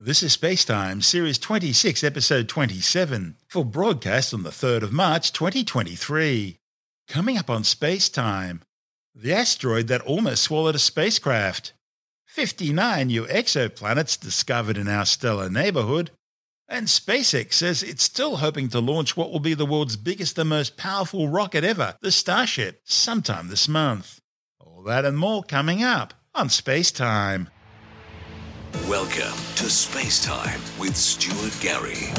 This is Spacetime, Series 26, Episode 27, for broadcast on the 3rd of March 2023. Coming up on Spacetime, the asteroid that almost swallowed a spacecraft, 59 new exoplanets discovered in our stellar neighborhood, and SpaceX says it's still hoping to launch what will be the world's biggest and most powerful rocket ever, the Starship, sometime this month. All that and more coming up on Spacetime. Welcome to Space Time with Stuart Gary.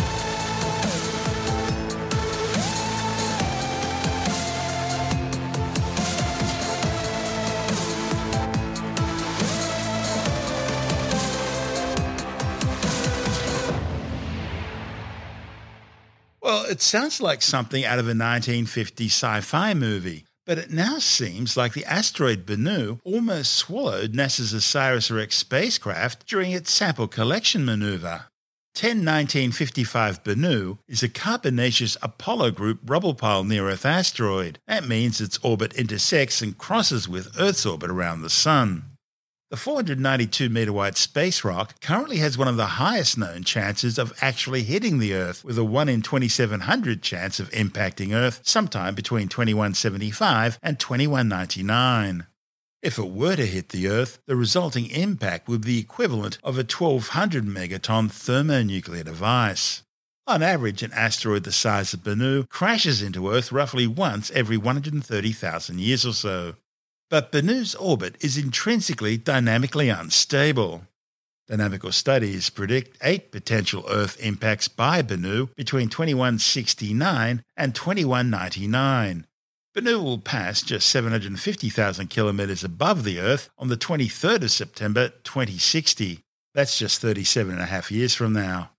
Well, it sounds like something out of a 1950 sci fi movie, but it now seems like the asteroid Bennu almost swallowed NASA's OSIRIS-REx spacecraft during its sample collection maneuver. 101955 Bennu is a carbonaceous Apollo group rubble pile near Earth asteroid. That means its orbit intersects and crosses with Earth's orbit around the Sun. The 492 metre wide space rock currently has one of the highest known chances of actually hitting the Earth, with a 1 in 2700 chance of impacting Earth sometime between 2175 and 2199. If it were to hit the Earth, the resulting impact would be the equivalent of a 1200 megaton thermonuclear device. On average, an asteroid the size of Bennu crashes into Earth roughly once every 130,000 years or so. But Bennu's orbit is intrinsically dynamically unstable. Dynamical studies predict eight potential Earth impacts by Bennu between 2169 and 2199. Bennu will pass just 750,000 kilometres above the Earth on the 23rd of September 2060. That's just 37 and a half years from now.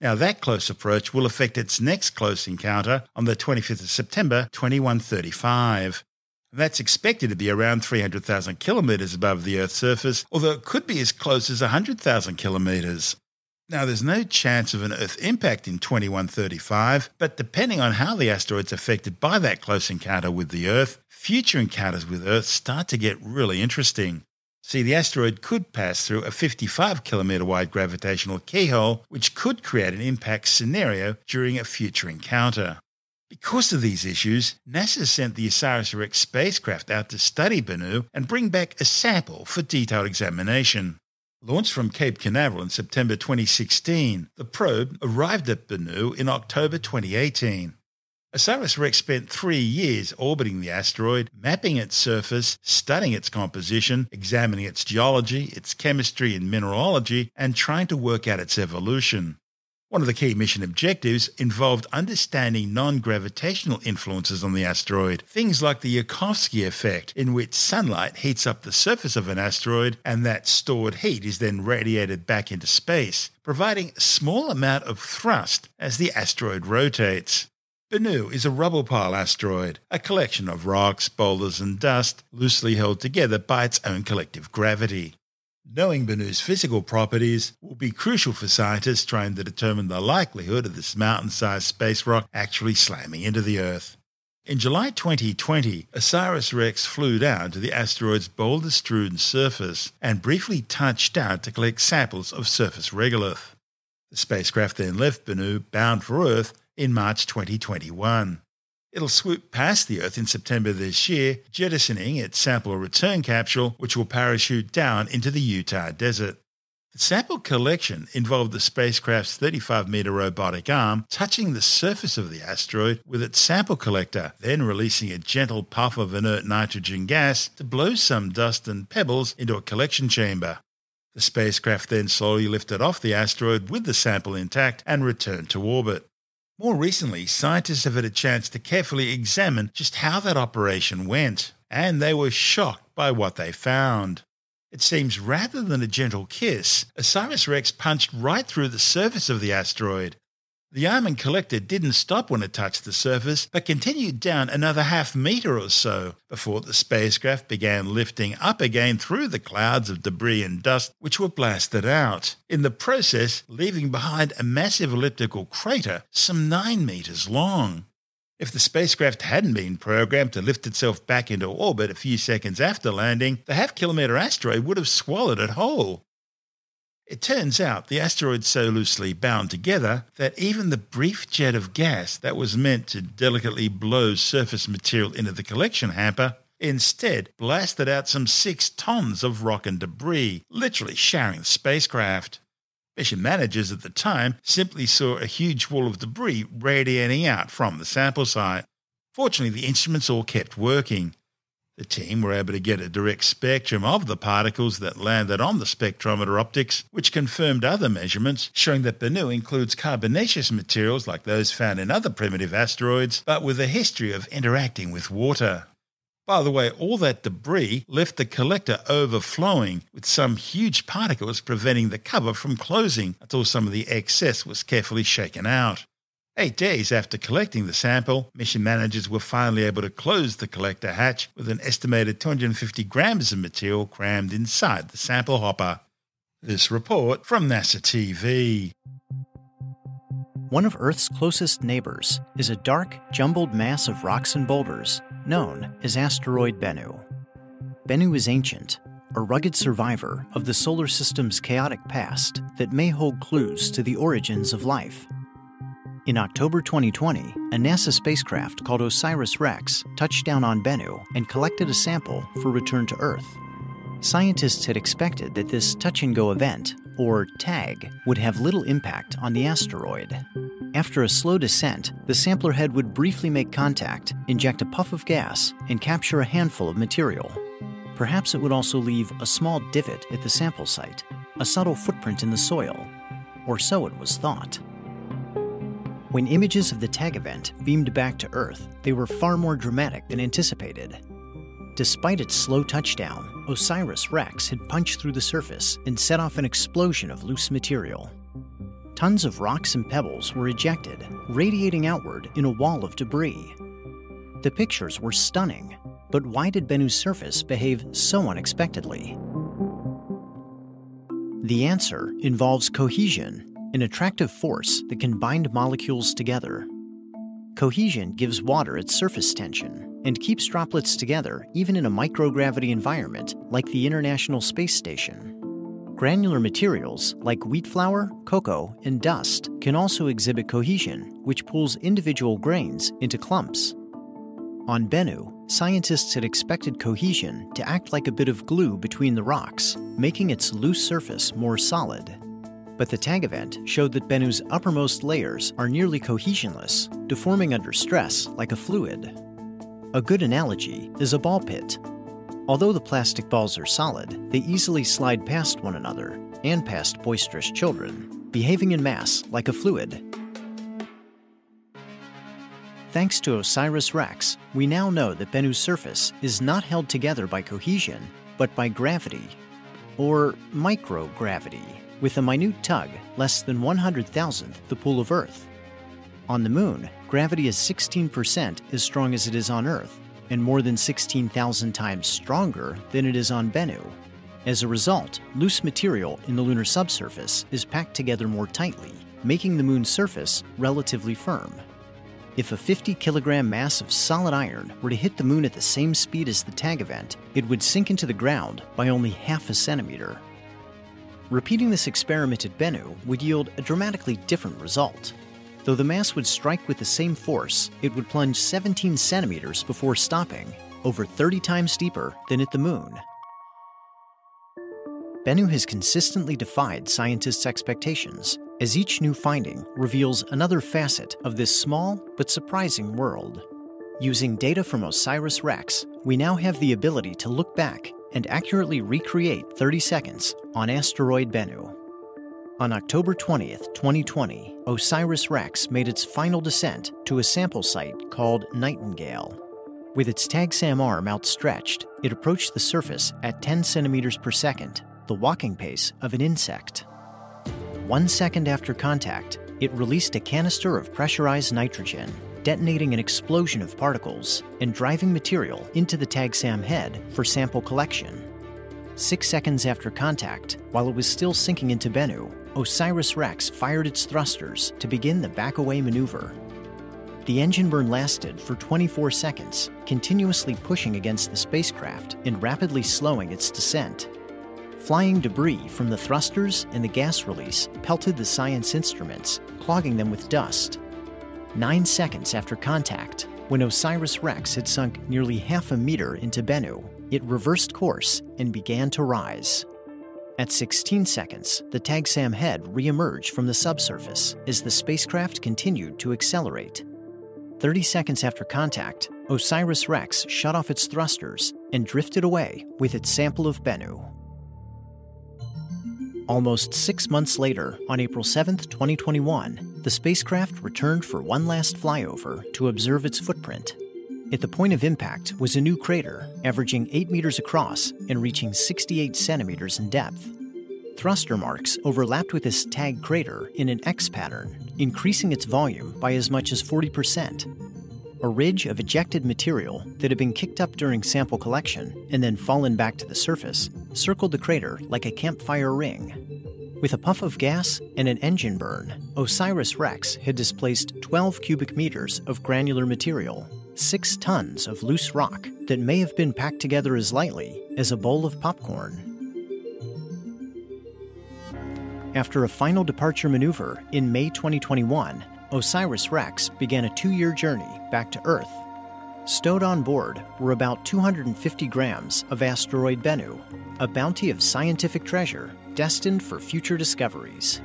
Now, that close approach will affect its next close encounter on the 25th of September 2135. That's expected to be around 300,000 kilometres above the Earth's surface, although it could be as close as 100,000 kilometres. Now, there's no chance of an Earth impact in 2135, but depending on how the asteroid's affected by that close encounter with the Earth, future encounters with Earth start to get really interesting. See, the asteroid could pass through a 55 kilometre wide gravitational keyhole, which could create an impact scenario during a future encounter. Because of these issues, NASA sent the OSIRIS-REx spacecraft out to study Bennu and bring back a sample for detailed examination. Launched from Cape Canaveral in September 2016, the probe arrived at Bennu in October 2018. OSIRIS-REx spent three years orbiting the asteroid, mapping its surface, studying its composition, examining its geology, its chemistry and mineralogy, and trying to work out its evolution. One of the key mission objectives involved understanding non gravitational influences on the asteroid, things like the Yarkovsky effect, in which sunlight heats up the surface of an asteroid and that stored heat is then radiated back into space, providing a small amount of thrust as the asteroid rotates. Bennu is a rubble pile asteroid, a collection of rocks, boulders, and dust loosely held together by its own collective gravity. Knowing Bennu's physical properties will be crucial for scientists trying to determine the likelihood of this mountain sized space rock actually slamming into the Earth. In July 2020, OSIRIS REx flew down to the asteroid's boulder strewn surface and briefly touched down to collect samples of surface regolith. The spacecraft then left Bennu bound for Earth in March 2021. It'll swoop past the Earth in September this year, jettisoning its sample return capsule, which will parachute down into the Utah desert. The sample collection involved the spacecraft's 35 metre robotic arm touching the surface of the asteroid with its sample collector, then releasing a gentle puff of inert nitrogen gas to blow some dust and pebbles into a collection chamber. The spacecraft then slowly lifted off the asteroid with the sample intact and returned to orbit. More recently, scientists have had a chance to carefully examine just how that operation went, and they were shocked by what they found. It seems rather than a gentle kiss, OSIRIS-REx punched right through the surface of the asteroid, the Arm collector didn't stop when it touched the surface, but continued down another half metre or so before the spacecraft began lifting up again through the clouds of debris and dust which were blasted out, in the process leaving behind a massive elliptical crater some 9 metres long. If the spacecraft hadn't been programmed to lift itself back into orbit a few seconds after landing, the half kilometre asteroid would have swallowed it whole. It turns out the asteroid's so loosely bound together that even the brief jet of gas that was meant to delicately blow surface material into the collection hamper instead blasted out some six tons of rock and debris, literally showering the spacecraft. Mission managers at the time simply saw a huge wall of debris radiating out from the sample site. Fortunately, the instruments all kept working. The team were able to get a direct spectrum of the particles that landed on the spectrometer optics, which confirmed other measurements showing that Bennu includes carbonaceous materials like those found in other primitive asteroids, but with a history of interacting with water. By the way, all that debris left the collector overflowing, with some huge particles preventing the cover from closing until some of the excess was carefully shaken out. Eight days after collecting the sample, mission managers were finally able to close the collector hatch with an estimated 250 grams of material crammed inside the sample hopper. This report from NASA TV. One of Earth's closest neighbors is a dark, jumbled mass of rocks and boulders known as asteroid Bennu. Bennu is ancient, a rugged survivor of the solar system's chaotic past that may hold clues to the origins of life. In October 2020, a NASA spacecraft called OSIRIS REx touched down on Bennu and collected a sample for return to Earth. Scientists had expected that this touch and go event, or TAG, would have little impact on the asteroid. After a slow descent, the sampler head would briefly make contact, inject a puff of gas, and capture a handful of material. Perhaps it would also leave a small divot at the sample site, a subtle footprint in the soil, or so it was thought. When images of the tag event beamed back to Earth, they were far more dramatic than anticipated. Despite its slow touchdown, OSIRIS REx had punched through the surface and set off an explosion of loose material. Tons of rocks and pebbles were ejected, radiating outward in a wall of debris. The pictures were stunning, but why did Bennu's surface behave so unexpectedly? The answer involves cohesion an attractive force that can bind molecules together. Cohesion gives water its surface tension and keeps droplets together even in a microgravity environment like the International Space Station. Granular materials like wheat flour, cocoa, and dust can also exhibit cohesion, which pulls individual grains into clumps. On Bennu, scientists had expected cohesion to act like a bit of glue between the rocks, making its loose surface more solid but the tag event showed that Bennu's uppermost layers are nearly cohesionless, deforming under stress like a fluid. A good analogy is a ball pit. Although the plastic balls are solid, they easily slide past one another and past boisterous children, behaving in mass like a fluid. Thanks to OSIRIS REx, we now know that Bennu's surface is not held together by cohesion, but by gravity, or microgravity with a minute tug less than 100,000th the pull of Earth. On the Moon, gravity is 16% as strong as it is on Earth, and more than 16,000 times stronger than it is on Bennu. As a result, loose material in the lunar subsurface is packed together more tightly, making the Moon's surface relatively firm. If a 50 kilogram mass of solid iron were to hit the Moon at the same speed as the tag event, it would sink into the ground by only half a centimeter. Repeating this experiment at Bennu would yield a dramatically different result. Though the mass would strike with the same force, it would plunge 17 centimeters before stopping, over 30 times deeper than at the Moon. Bennu has consistently defied scientists' expectations, as each new finding reveals another facet of this small but surprising world. Using data from OSIRIS REx, we now have the ability to look back and accurately recreate 30 seconds on asteroid Bennu. On October 20th, 2020, OSIRIS REx made its final descent to a sample site called Nightingale. With its TAGSAM arm outstretched, it approached the surface at 10 centimeters per second, the walking pace of an insect. One second after contact, it released a canister of pressurized nitrogen detonating an explosion of particles and driving material into the TAGSAM head for sample collection. Six seconds after contact, while it was still sinking into Bennu, OSIRIS REx fired its thrusters to begin the back away maneuver. The engine burn lasted for 24 seconds, continuously pushing against the spacecraft and rapidly slowing its descent. Flying debris from the thrusters and the gas release pelted the science instruments, clogging them with dust. Nine seconds after contact, when OSIRIS REx had sunk nearly half a meter into Bennu, it reversed course and began to rise. At 16 seconds, the TAGSAM head reemerged from the subsurface as the spacecraft continued to accelerate. 30 seconds after contact, OSIRIS REx shut off its thrusters and drifted away with its sample of Bennu. Almost six months later, on April 7, 2021, the spacecraft returned for one last flyover to observe its footprint. At the point of impact was a new crater, averaging 8 meters across and reaching 68 centimeters in depth. Thruster marks overlapped with this tag crater in an X pattern, increasing its volume by as much as 40%. A ridge of ejected material that had been kicked up during sample collection and then fallen back to the surface circled the crater like a campfire ring. With a puff of gas and an engine burn, OSIRIS REx had displaced 12 cubic meters of granular material, 6 tons of loose rock that may have been packed together as lightly as a bowl of popcorn. After a final departure maneuver in May 2021, OSIRIS REx began a two year journey back to Earth. Stowed on board were about 250 grams of asteroid Bennu, a bounty of scientific treasure destined for future discoveries.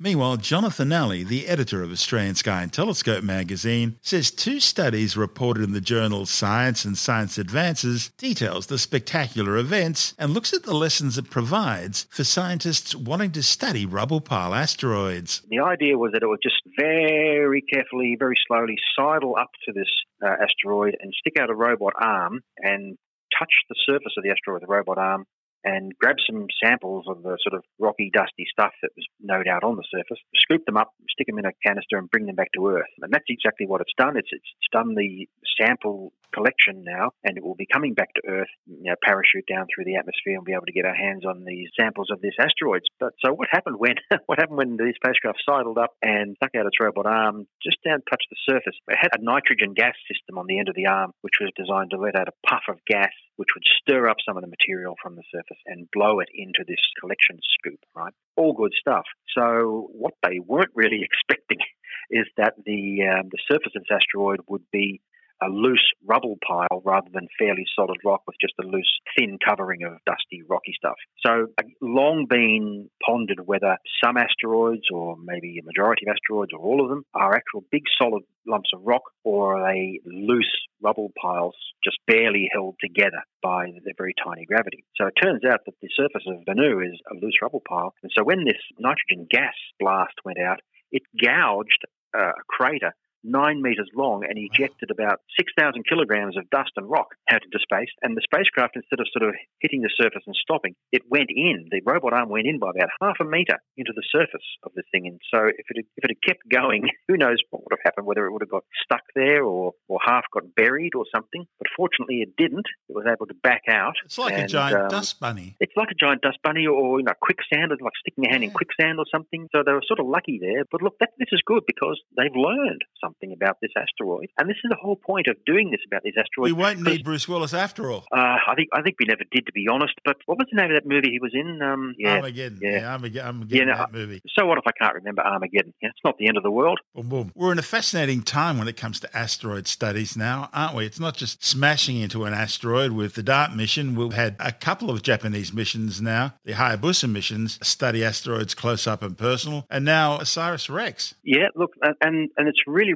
Meanwhile, Jonathan Nally, the editor of Australian Sky and Telescope magazine, says two studies reported in the journal Science and Science Advances details the spectacular events and looks at the lessons it provides for scientists wanting to study rubble pile asteroids. The idea was that it was just very carefully, very slowly sidle up to this uh, asteroid and stick out a robot arm and touch the surface of the asteroid with a robot arm and grab some samples of the sort of rocky, dusty stuff that was no doubt on the surface, scoop them up, stick them in a canister, and bring them back to Earth. And that's exactly what it's done. It's, it's done the sample collection now, and it will be coming back to Earth, you know, parachute down through the atmosphere, and be able to get our hands on these samples of this asteroids. But so what happened when what happened when the spacecraft sidled up and stuck out its robot arm just down touched the surface? It had a nitrogen gas system on the end of the arm, which was designed to let out a puff of gas, which would stir up some of the material from the surface and blow it into this collection scoop. Right, all good stuff. So what they weren't really expecting is that the um, the surface of this asteroid would be a loose rubble pile rather than fairly solid rock with just a loose, thin covering of dusty, rocky stuff. So, long been pondered whether some asteroids, or maybe a majority of asteroids, or all of them, are actual big solid lumps of rock, or are they loose rubble piles just barely held together by their very tiny gravity. So it turns out that the surface of Bennu is a loose rubble pile. And so when this nitrogen gas blast went out, it gouged uh, a crater nine meters long and ejected about 6,000 kilograms of dust and rock out into space. And the spacecraft, instead of sort of hitting the surface and stopping, it went in. The robot arm went in by about half a meter into the surface of the thing. And so if it had, if it had kept going, who knows what would have happened, whether it would have got stuck there or, or half got buried or something. But fortunately, it didn't. It was able to back out. It's like and, a giant um, dust bunny. It's like a giant dust bunny or, you know, quicksand, like sticking a hand yeah. in quicksand or something. So they were sort of lucky there. But look, that, this is good because they've learned something something about this asteroid. And this is the whole point of doing this about these asteroids. We won't need Bruce Willis after all. Uh, I think I think we never did, to be honest. But what was the name of that movie he was in? Um, yeah, Armageddon. Yeah, yeah Armageddon. Armageddon yeah, no, that movie. So what if I can't remember Armageddon? Yeah, it's not the end of the world. Boom, boom. We're in a fascinating time when it comes to asteroid studies now, aren't we? It's not just smashing into an asteroid with the DART mission. We've had a couple of Japanese missions now, the Hayabusa missions, study asteroids close up and personal, and now OSIRIS REx. Yeah, look, and and it's really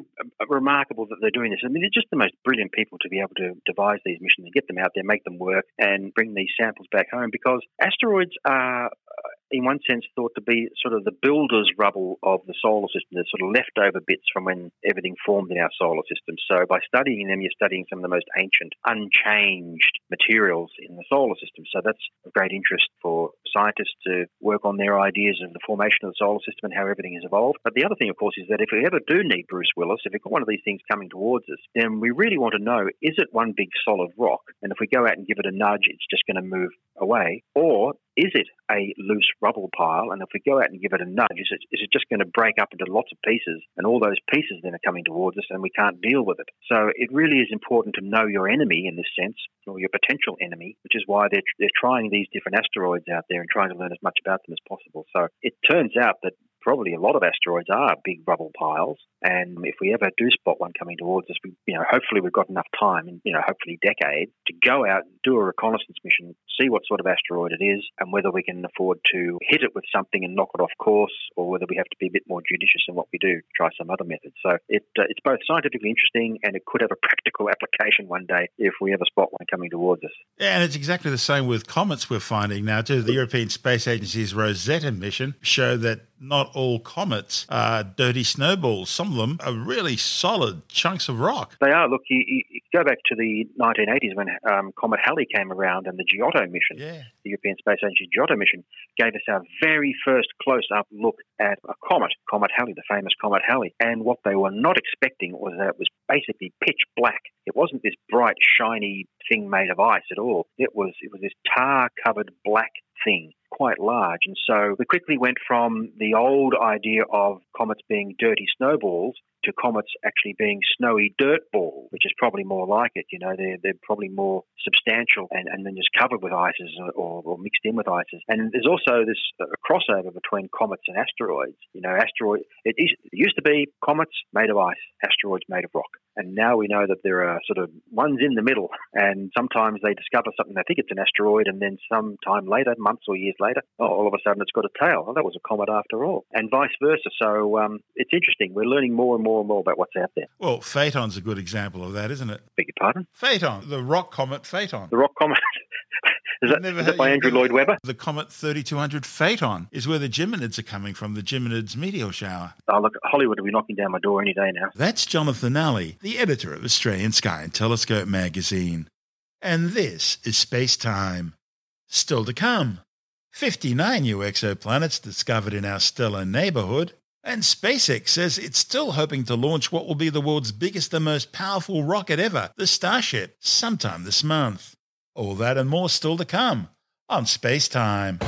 remarkable remarkable that they're doing this. I mean, they're just the most brilliant people to be able to devise these missions and get them out there, make them work, and bring these samples back home because asteroids are in one sense, thought to be sort of the builder's rubble of the solar system, the sort of leftover bits from when everything formed in our solar system. So by studying them, you're studying some of the most ancient, unchanged materials in the solar system. So that's of great interest for scientists to work on their ideas of the formation of the solar system and how everything has evolved. But the other thing, of course, is that if we ever do need Bruce Willis, if we've got one of these things coming towards us, then we really want to know is it one big solid rock? And if we go out and give it a nudge, it's just going to move away? Or is it a loose rubble pile? And if we go out and give it a nudge, is it, is it just going to break up into lots of pieces? And all those pieces then are coming towards us and we can't deal with it. So it really is important to know your enemy in this sense, or your potential enemy, which is why they're, they're trying these different asteroids out there and trying to learn as much about them as possible. So it turns out that probably a lot of asteroids are big rubble piles. And if we ever do spot one coming towards us, we, you know, hopefully we've got enough time, and you know, hopefully decades, to go out and do a reconnaissance mission, see what sort of asteroid it is, and whether we can afford to hit it with something and knock it off course, or whether we have to be a bit more judicious in what we do, try some other method. So it, uh, it's both scientifically interesting and it could have a practical application one day if we ever spot one coming towards us. Yeah, and it's exactly the same with comets we're finding now too. The European Space Agency's Rosetta mission showed that not all comets are dirty snowballs. Some of them are really solid chunks of rock. They are. Look, you, you go back to the 1980s when um, Comet Halley came around and the Giotto mission, Yeah. the European Space Agency Giotto mission, gave us our very first close up look at a comet, Comet Halley, the famous Comet Halley. And what they were not expecting was that it was basically pitch black. It wasn't this bright, shiny thing made of ice at all. It was it was this tar covered black thing, quite large. And so we quickly went from the old idea of comets being dirty snowballs to comets actually being snowy dirt balls, which is probably more like it. You know, they're, they're probably more substantial and, and then just covered with ices or, or mixed in with ices. And there's also this uh, crossover between comets and asteroids. You know, asteroid, it, it used to be comets made of ice, asteroids made of rock. And now we know that there are sort of ones in the middle, and sometimes they discover something, they think it's an asteroid, and then some time later, months or years later, oh, all of a sudden it's got a tail. Oh, that was a comet after all, and vice versa. So um, it's interesting. We're learning more and more and more about what's out there. Well, Phaethon's a good example of that, isn't it? Beg your pardon? Phaethon, the rock comet Phaethon. The rock comet. is that, Never is that by Andrew Lloyd Webber? The comet 3200 Phaethon is where the Geminids are coming from, the Geminids meteor shower. Oh, look, Hollywood will be knocking down my door any day now. That's Jonathan Nally, the editor of Australian Sky and Telescope magazine. And this is Space Time. Still to come 59 new exoplanets discovered in our stellar neighborhood. And SpaceX says it's still hoping to launch what will be the world's biggest and most powerful rocket ever, the Starship, sometime this month. All that and more still to come on Space Time.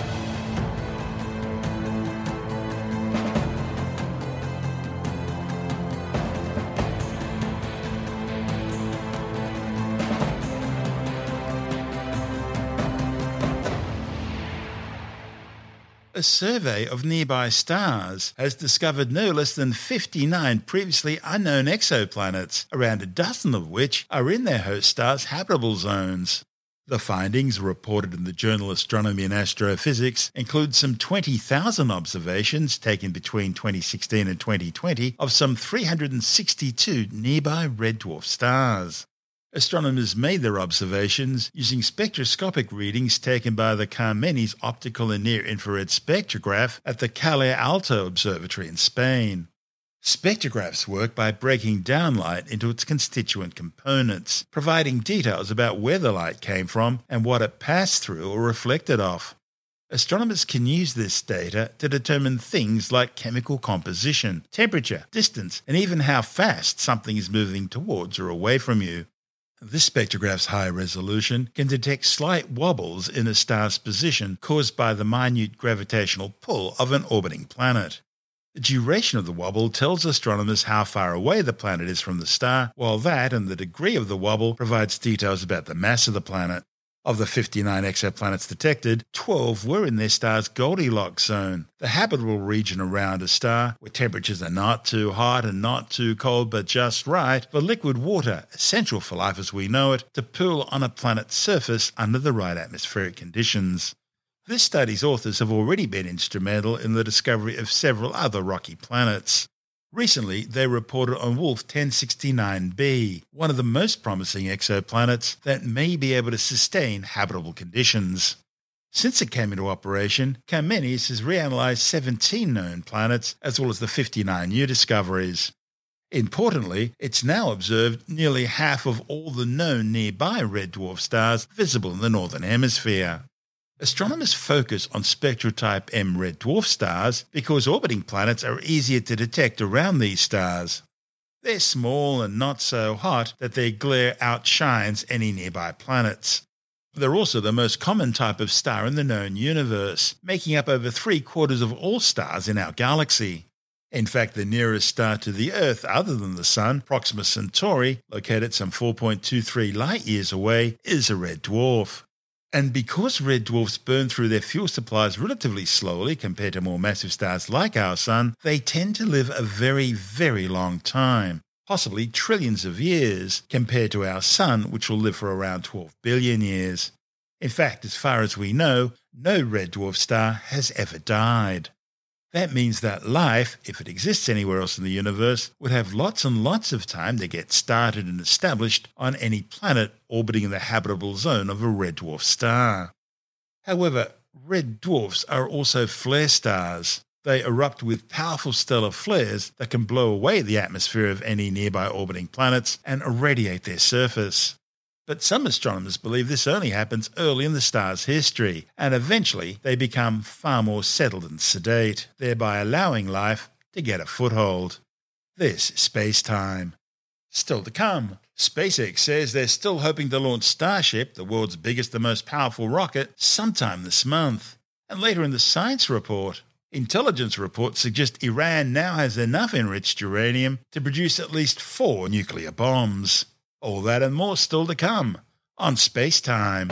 A survey of nearby stars has discovered no less than 59 previously unknown exoplanets, around a dozen of which are in their host stars' habitable zones. The findings, reported in the journal Astronomy and Astrophysics, include some 20,000 observations taken between 2016 and 2020 of some 362 nearby red dwarf stars. Astronomers made their observations using spectroscopic readings taken by the Carmenes Optical and Near Infrared Spectrograph at the Calar Alto Observatory in Spain. Spectrographs work by breaking down light into its constituent components, providing details about where the light came from and what it passed through or reflected off. Astronomers can use this data to determine things like chemical composition, temperature, distance, and even how fast something is moving towards or away from you. This spectrograph's high resolution can detect slight wobbles in a star's position caused by the minute gravitational pull of an orbiting planet. The duration of the wobble tells astronomers how far away the planet is from the star, while that and the degree of the wobble provides details about the mass of the planet. Of the 59 exoplanets detected, 12 were in their star's Goldilocks zone, the habitable region around a star where temperatures are not too hot and not too cold but just right for liquid water, essential for life as we know it, to pool on a planet's surface under the right atmospheric conditions. This study's authors have already been instrumental in the discovery of several other rocky planets. Recently, they reported on Wolf 1069b, one of the most promising exoplanets that may be able to sustain habitable conditions. Since it came into operation, Carmenes has reanalyzed 17 known planets as well as the 59 new discoveries. Importantly, it's now observed nearly half of all the known nearby red dwarf stars visible in the Northern Hemisphere. Astronomers focus on spectral type M red dwarf stars because orbiting planets are easier to detect around these stars. They're small and not so hot that their glare outshines any nearby planets. They're also the most common type of star in the known universe, making up over three quarters of all stars in our galaxy. In fact, the nearest star to the Earth, other than the Sun, Proxima Centauri, located some 4.23 light years away, is a red dwarf. And because red dwarfs burn through their fuel supplies relatively slowly compared to more massive stars like our Sun, they tend to live a very, very long time, possibly trillions of years, compared to our Sun, which will live for around 12 billion years. In fact, as far as we know, no red dwarf star has ever died. That means that life, if it exists anywhere else in the universe, would have lots and lots of time to get started and established on any planet orbiting in the habitable zone of a red dwarf star. However, red dwarfs are also flare stars. They erupt with powerful stellar flares that can blow away the atmosphere of any nearby orbiting planets and irradiate their surface. But some astronomers believe this only happens early in the star's history, and eventually they become far more settled and sedate, thereby allowing life to get a foothold. This is space time. Still to come, SpaceX says they're still hoping to launch Starship, the world's biggest and most powerful rocket, sometime this month. And later in the science report, intelligence reports suggest Iran now has enough enriched uranium to produce at least four nuclear bombs. All that and more still to come on Space Time.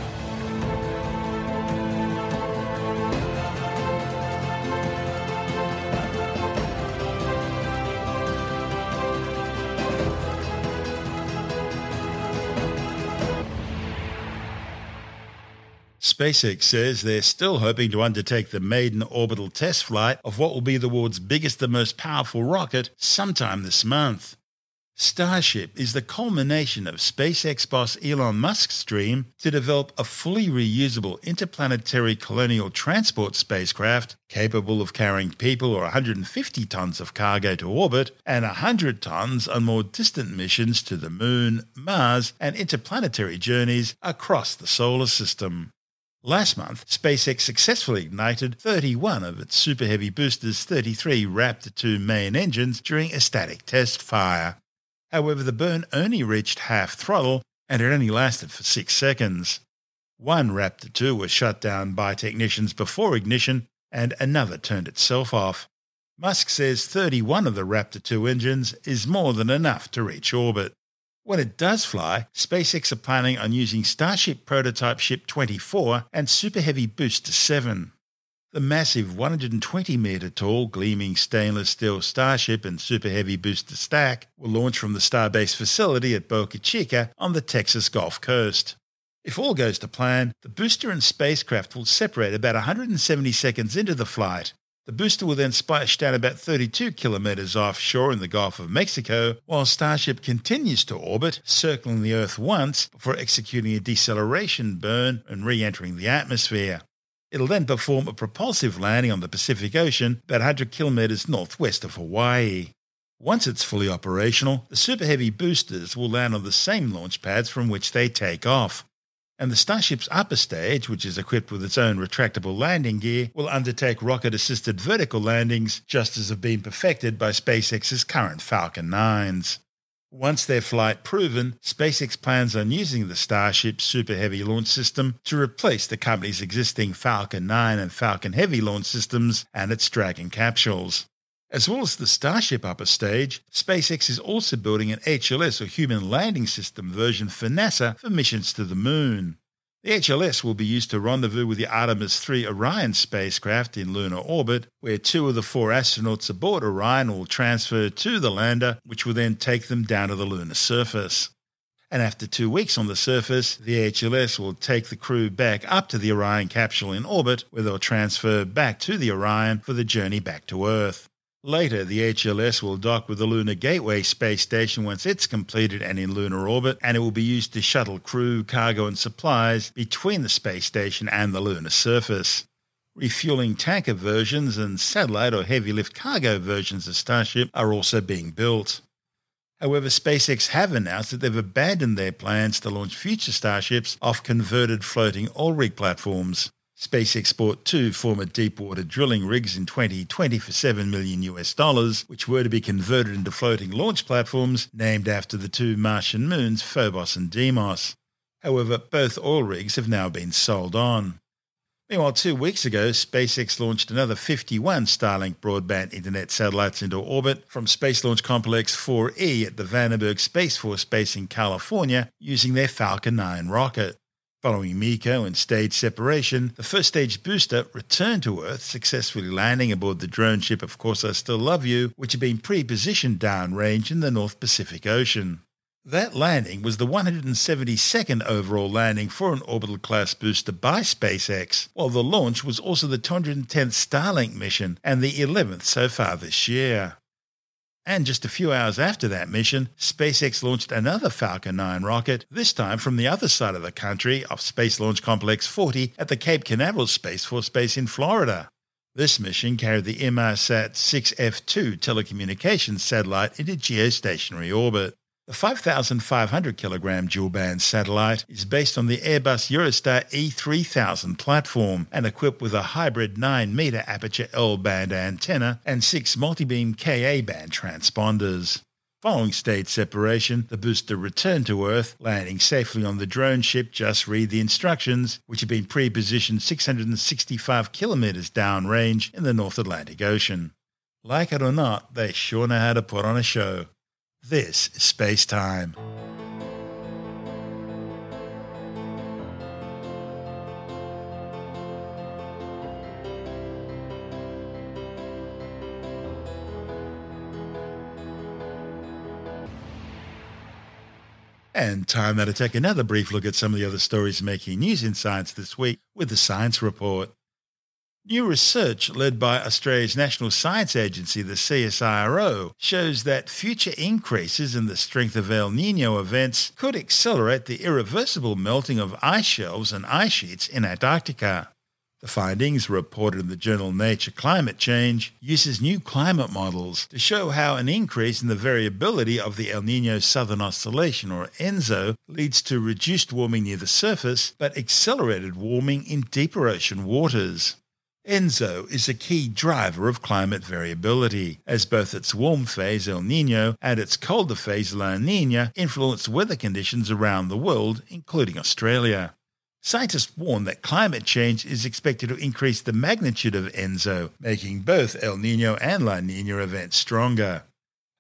SpaceX says they're still hoping to undertake the maiden orbital test flight of what will be the world's biggest and most powerful rocket sometime this month. Starship is the culmination of SpaceX boss Elon Musk's dream to develop a fully reusable interplanetary colonial transport spacecraft capable of carrying people or 150 tons of cargo to orbit and 100 tons on more distant missions to the Moon, Mars, and interplanetary journeys across the solar system. Last month, SpaceX successfully ignited 31 of its Super Heavy booster's 33 Raptor 2 main engines during a static test fire. However, the burn only reached half throttle and it only lasted for six seconds. One Raptor 2 was shut down by technicians before ignition and another turned itself off. Musk says 31 of the Raptor 2 engines is more than enough to reach orbit. When it does fly, SpaceX are planning on using Starship prototype ship 24 and Super Heavy Booster 7. The massive 120 metre tall, gleaming stainless steel Starship and Super Heavy booster stack will launch from the Starbase facility at Boca Chica on the Texas Gulf Coast. If all goes to plan, the booster and spacecraft will separate about 170 seconds into the flight. The booster will then splash down about 32 kilometers offshore in the Gulf of Mexico, while Starship continues to orbit, circling the Earth once before executing a deceleration burn and re entering the atmosphere. It'll then perform a propulsive landing on the Pacific Ocean about 100 kilometers northwest of Hawaii. Once it's fully operational, the Super Heavy boosters will land on the same launch pads from which they take off. And the Starship's upper stage, which is equipped with its own retractable landing gear, will undertake rocket assisted vertical landings just as have been perfected by SpaceX's current Falcon 9s. Once their flight proven, SpaceX plans on using the Starship Super Heavy launch system to replace the company's existing Falcon 9 and Falcon Heavy launch systems and its Dragon capsules. As well as the Starship upper stage, SpaceX is also building an HLS or Human Landing System version for NASA for missions to the Moon. The HLS will be used to rendezvous with the Artemis 3 Orion spacecraft in lunar orbit, where two of the four astronauts aboard Orion will transfer to the lander, which will then take them down to the lunar surface. And after two weeks on the surface, the HLS will take the crew back up to the Orion capsule in orbit, where they'll transfer back to the Orion for the journey back to Earth. Later, the HLS will dock with the Lunar Gateway space station once it's completed and in lunar orbit, and it will be used to shuttle crew, cargo, and supplies between the space station and the lunar surface. Refueling tanker versions and satellite or heavy lift cargo versions of Starship are also being built. However, SpaceX have announced that they've abandoned their plans to launch future Starships off converted floating oil rig platforms. SpaceX bought two former deepwater drilling rigs in 2020 for 7 million US dollars, which were to be converted into floating launch platforms named after the two Martian moons Phobos and Deimos. However, both oil rigs have now been sold on. Meanwhile, two weeks ago, SpaceX launched another 51 Starlink broadband internet satellites into orbit from Space Launch Complex 4E at the Vandenberg Space Force Base in California using their Falcon 9 rocket. Following MECO and stage separation, the first stage booster returned to Earth, successfully landing aboard the drone ship Of Course I Still Love You, which had been pre-positioned downrange in the North Pacific Ocean. That landing was the 172nd overall landing for an orbital class booster by SpaceX, while the launch was also the 210th Starlink mission and the 11th so far this year. And just a few hours after that mission, SpaceX launched another Falcon 9 rocket, this time from the other side of the country off Space Launch Complex 40 at the Cape Canaveral Space Force Base in Florida. This mission carried the Inmarsat 6F2 telecommunications satellite into geostationary orbit. The 5,500 kilogram dual band satellite is based on the Airbus Eurostar E3000 platform and equipped with a hybrid 9 meter aperture L band antenna and six multi-beam Ka band transponders. Following stage separation, the booster returned to Earth, landing safely on the drone ship Just Read the Instructions, which had been pre positioned 665 kilometers downrange in the North Atlantic Ocean. Like it or not, they sure know how to put on a show. This is Space Time. And time now to take another brief look at some of the other stories making news in science this week with the Science Report. New research led by Australia's National Science Agency, the CSIRO, shows that future increases in the strength of El Nino events could accelerate the irreversible melting of ice shelves and ice sheets in Antarctica. The findings, reported in the journal Nature Climate Change, uses new climate models to show how an increase in the variability of the El Nino Southern Oscillation, or ENSO, leads to reduced warming near the surface but accelerated warming in deeper ocean waters. ENSO is a key driver of climate variability, as both its warm phase El Nino and its colder phase La Nina influence weather conditions around the world, including Australia. Scientists warn that climate change is expected to increase the magnitude of ENSO, making both El Nino and La Nina events stronger.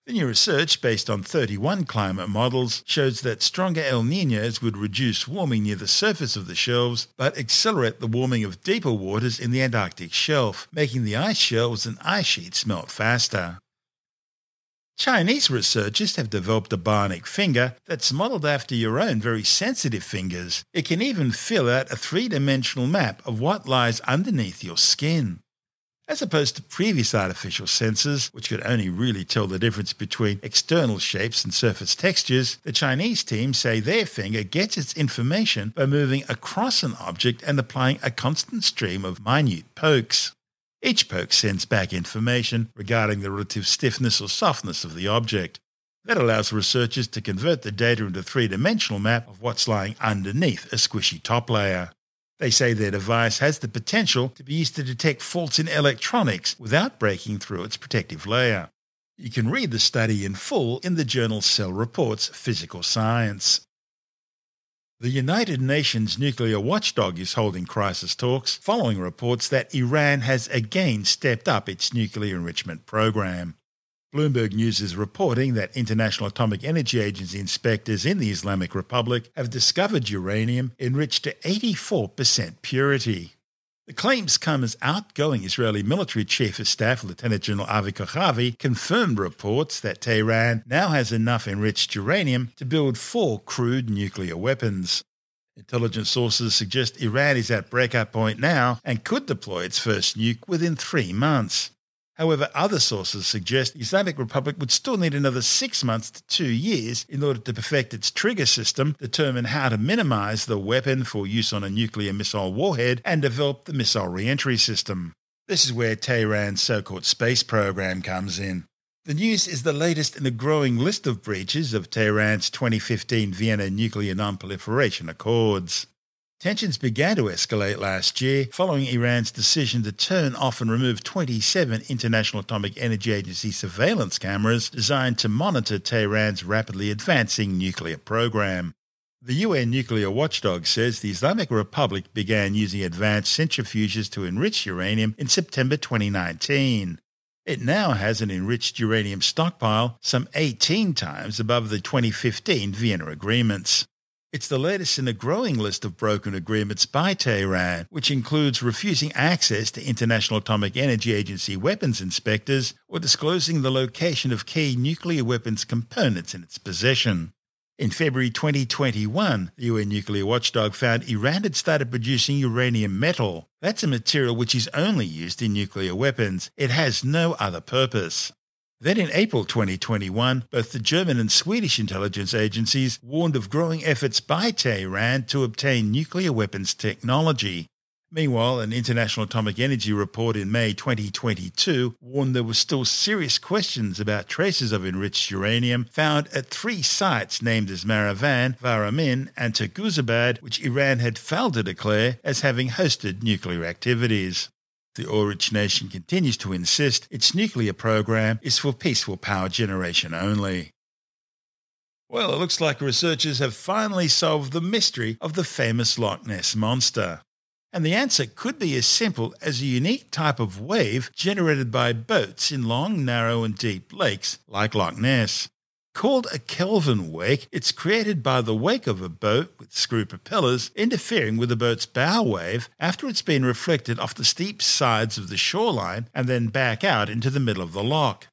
The new research, based on 31 climate models, shows that stronger El Niños would reduce warming near the surface of the shelves, but accelerate the warming of deeper waters in the Antarctic shelf, making the ice shelves and ice sheets melt faster. Chinese researchers have developed a bionic finger that's modeled after your own very sensitive fingers. It can even fill out a three dimensional map of what lies underneath your skin. As opposed to previous artificial sensors, which could only really tell the difference between external shapes and surface textures, the Chinese team say their finger gets its information by moving across an object and applying a constant stream of minute pokes. Each poke sends back information regarding the relative stiffness or softness of the object. That allows researchers to convert the data into a three dimensional map of what's lying underneath a squishy top layer. They say their device has the potential to be used to detect faults in electronics without breaking through its protective layer. You can read the study in full in the journal Cell Reports Physical Science. The United Nations nuclear watchdog is holding crisis talks following reports that Iran has again stepped up its nuclear enrichment program. Bloomberg News is reporting that International Atomic Energy Agency inspectors in the Islamic Republic have discovered uranium enriched to 84% purity. The claims come as outgoing Israeli military chief of staff Lieutenant General Avi Kochavi confirmed reports that Tehran now has enough enriched uranium to build four crude nuclear weapons. Intelligence sources suggest Iran is at breakout point now and could deploy its first nuke within three months. However, other sources suggest the Islamic Republic would still need another six months to two years in order to perfect its trigger system, determine how to minimize the weapon for use on a nuclear missile warhead, and develop the missile reentry system. This is where Tehran's so called space program comes in. The news is the latest in a growing list of breaches of Tehran's 2015 Vienna Nuclear Non-Proliferation Accords. Tensions began to escalate last year following Iran's decision to turn off and remove 27 International Atomic Energy Agency surveillance cameras designed to monitor Tehran's rapidly advancing nuclear program. The UN nuclear watchdog says the Islamic Republic began using advanced centrifuges to enrich uranium in September 2019. It now has an enriched uranium stockpile some 18 times above the 2015 Vienna agreements. It's the latest in a growing list of broken agreements by Tehran, which includes refusing access to International Atomic Energy Agency weapons inspectors or disclosing the location of key nuclear weapons components in its possession. In February 2021, the UN nuclear watchdog found Iran had started producing uranium metal. That's a material which is only used in nuclear weapons. It has no other purpose. Then in April 2021, both the German and Swedish intelligence agencies warned of growing efforts by Tehran to obtain nuclear weapons technology. Meanwhile, an International Atomic Energy report in May 2022 warned there were still serious questions about traces of enriched uranium found at three sites named as Marivan, Varamin, and Turquzabad, which Iran had failed to declare as having hosted nuclear activities. The oil rich nation continues to insist its nuclear program is for peaceful power generation only. Well, it looks like researchers have finally solved the mystery of the famous Loch Ness Monster. And the answer could be as simple as a unique type of wave generated by boats in long, narrow, and deep lakes like Loch Ness. Called a Kelvin wake, it's created by the wake of a boat with screw propellers interfering with the boat's bow wave after it's been reflected off the steep sides of the shoreline and then back out into the middle of the loch.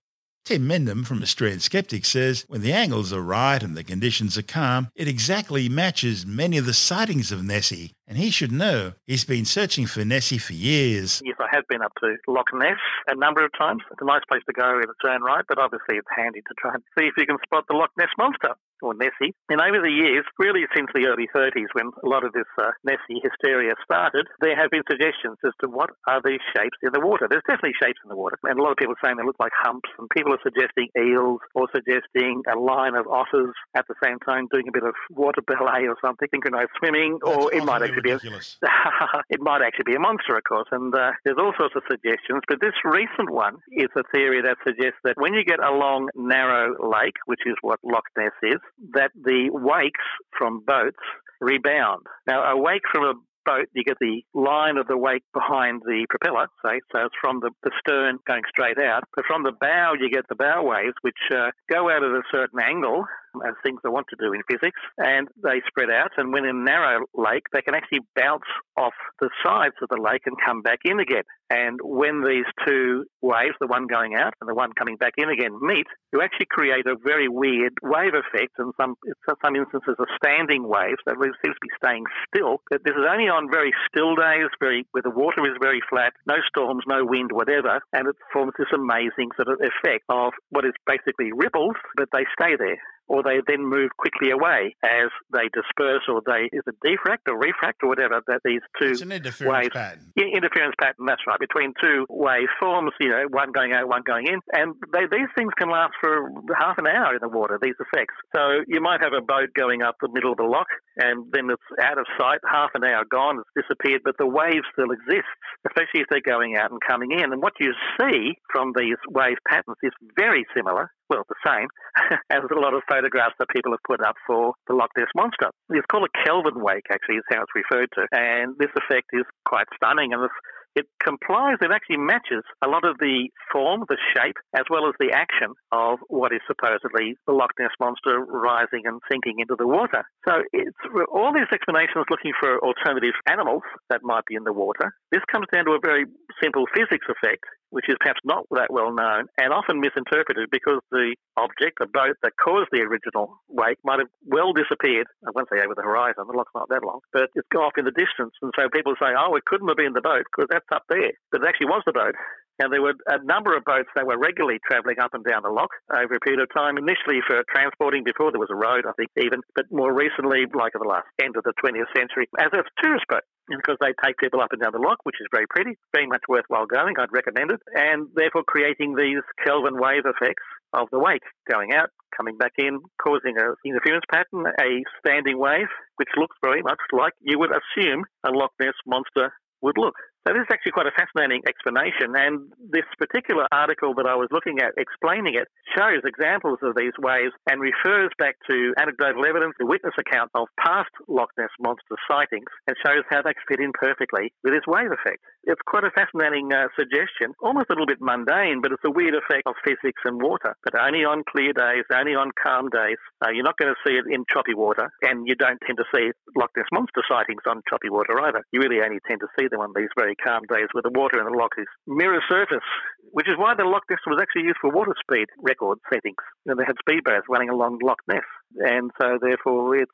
Tim Mendham from Australian Skeptic says when the angles are right and the conditions are calm, it exactly matches many of the sightings of Nessie, and he should know. He's been searching for Nessie for years. Yes, I have been up to Loch Ness a number of times. It's a nice place to go in its own right, but obviously it's handy to try and see if you can spot the Loch Ness Monster or Nessie. And over the years, really since the early 30s, when a lot of this uh, Nessie hysteria started, there have been suggestions as to what are these shapes in the water. There's definitely shapes in the water, and a lot of people are saying they look like humps, and people are suggesting eels or suggesting a line of otters at the same time doing a bit of water ballet or something, synchronized swimming, That's or it might actually ridiculous. be a, it might actually be a monster, of course. And uh, there's all sorts of suggestions, but this recent one is a theory that suggests that when you get a long, narrow lake, which is what Loch Ness is, that the wakes from boats rebound. Now, a wake from a boat, you get the line of the wake behind the propeller, say, so it's from the, the stern going straight out. But from the bow, you get the bow waves, which uh, go out at a certain angle, as things they want to do in physics, and they spread out. And when in a narrow lake, they can actually bounce off the sides of the lake and come back in again. And when these two waves, the one going out and the one coming back in again, meet, you actually create a very weird wave effect. And some, some instances, a standing wave that seems to be staying still. But this is only on very still days, very where the water is very flat, no storms, no wind, whatever, and it forms this amazing sort of effect of what is basically ripples, but they stay there or they then move quickly away as they disperse or they is it defract or refract or whatever that these two It's an interference waves pattern. yeah, interference pattern, that's right, between two waveforms, you know, one going out, one going in. And they, these things can last for half an hour in the water, these effects. So you might have a boat going up the middle of the loch and then it's out of sight, half an hour gone, it's disappeared, but the wave still exists, especially if they're going out and coming in. And what you see from these wave patterns is very similar well, the same as a lot of photographs that people have put up for the Loch Ness Monster. It's called a Kelvin wake, actually, is how it's referred to. And this effect is quite stunning. And it complies, it actually matches a lot of the form, the shape, as well as the action of what is supposedly the Loch Ness Monster rising and sinking into the water. So it's all these explanations looking for alternative animals that might be in the water. This comes down to a very simple physics effect, which is perhaps not that well known and often misinterpreted because the object, the boat that caused the original wake, might have well disappeared. I won't say over the horizon, the loch's not that long, but it's gone off in the distance. And so people say, oh, it couldn't have been the boat because that's up there. But it actually was the boat. And there were a number of boats that were regularly travelling up and down the loch over a period of time, initially for transporting before there was a road, I think, even, but more recently, like in the last end of the 20th century, as a tourist boat. Because they take people up and down the loch, which is very pretty, very much worthwhile going. I'd recommend it. And therefore creating these Kelvin wave effects of the wake going out, coming back in, causing a interference pattern, a standing wave, which looks very much like you would assume a Loch Ness monster would look. So this is actually quite a fascinating explanation, and this particular article that I was looking at explaining it shows examples of these waves and refers back to anecdotal evidence, the witness account of past Loch Ness monster sightings, and shows how they fit in perfectly with this wave effect. It's quite a fascinating uh, suggestion, almost a little bit mundane, but it's a weird effect of physics and water. But only on clear days, only on calm days. Uh, you're not going to see it in choppy water, and you don't tend to see Loch Ness monster sightings on choppy water either. You really only tend to see them on these very calm days where the water in the loch is mirror surface, which is why the Loch Ness was actually used for water speed record settings. You know, they had speedboats running along Loch Ness, and so therefore it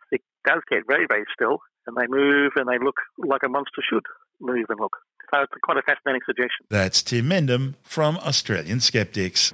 does get very, very still, and they move and they look like a monster should move and look. So it's quite a fascinating suggestion. That's Tim Mendham from Australian Skeptics.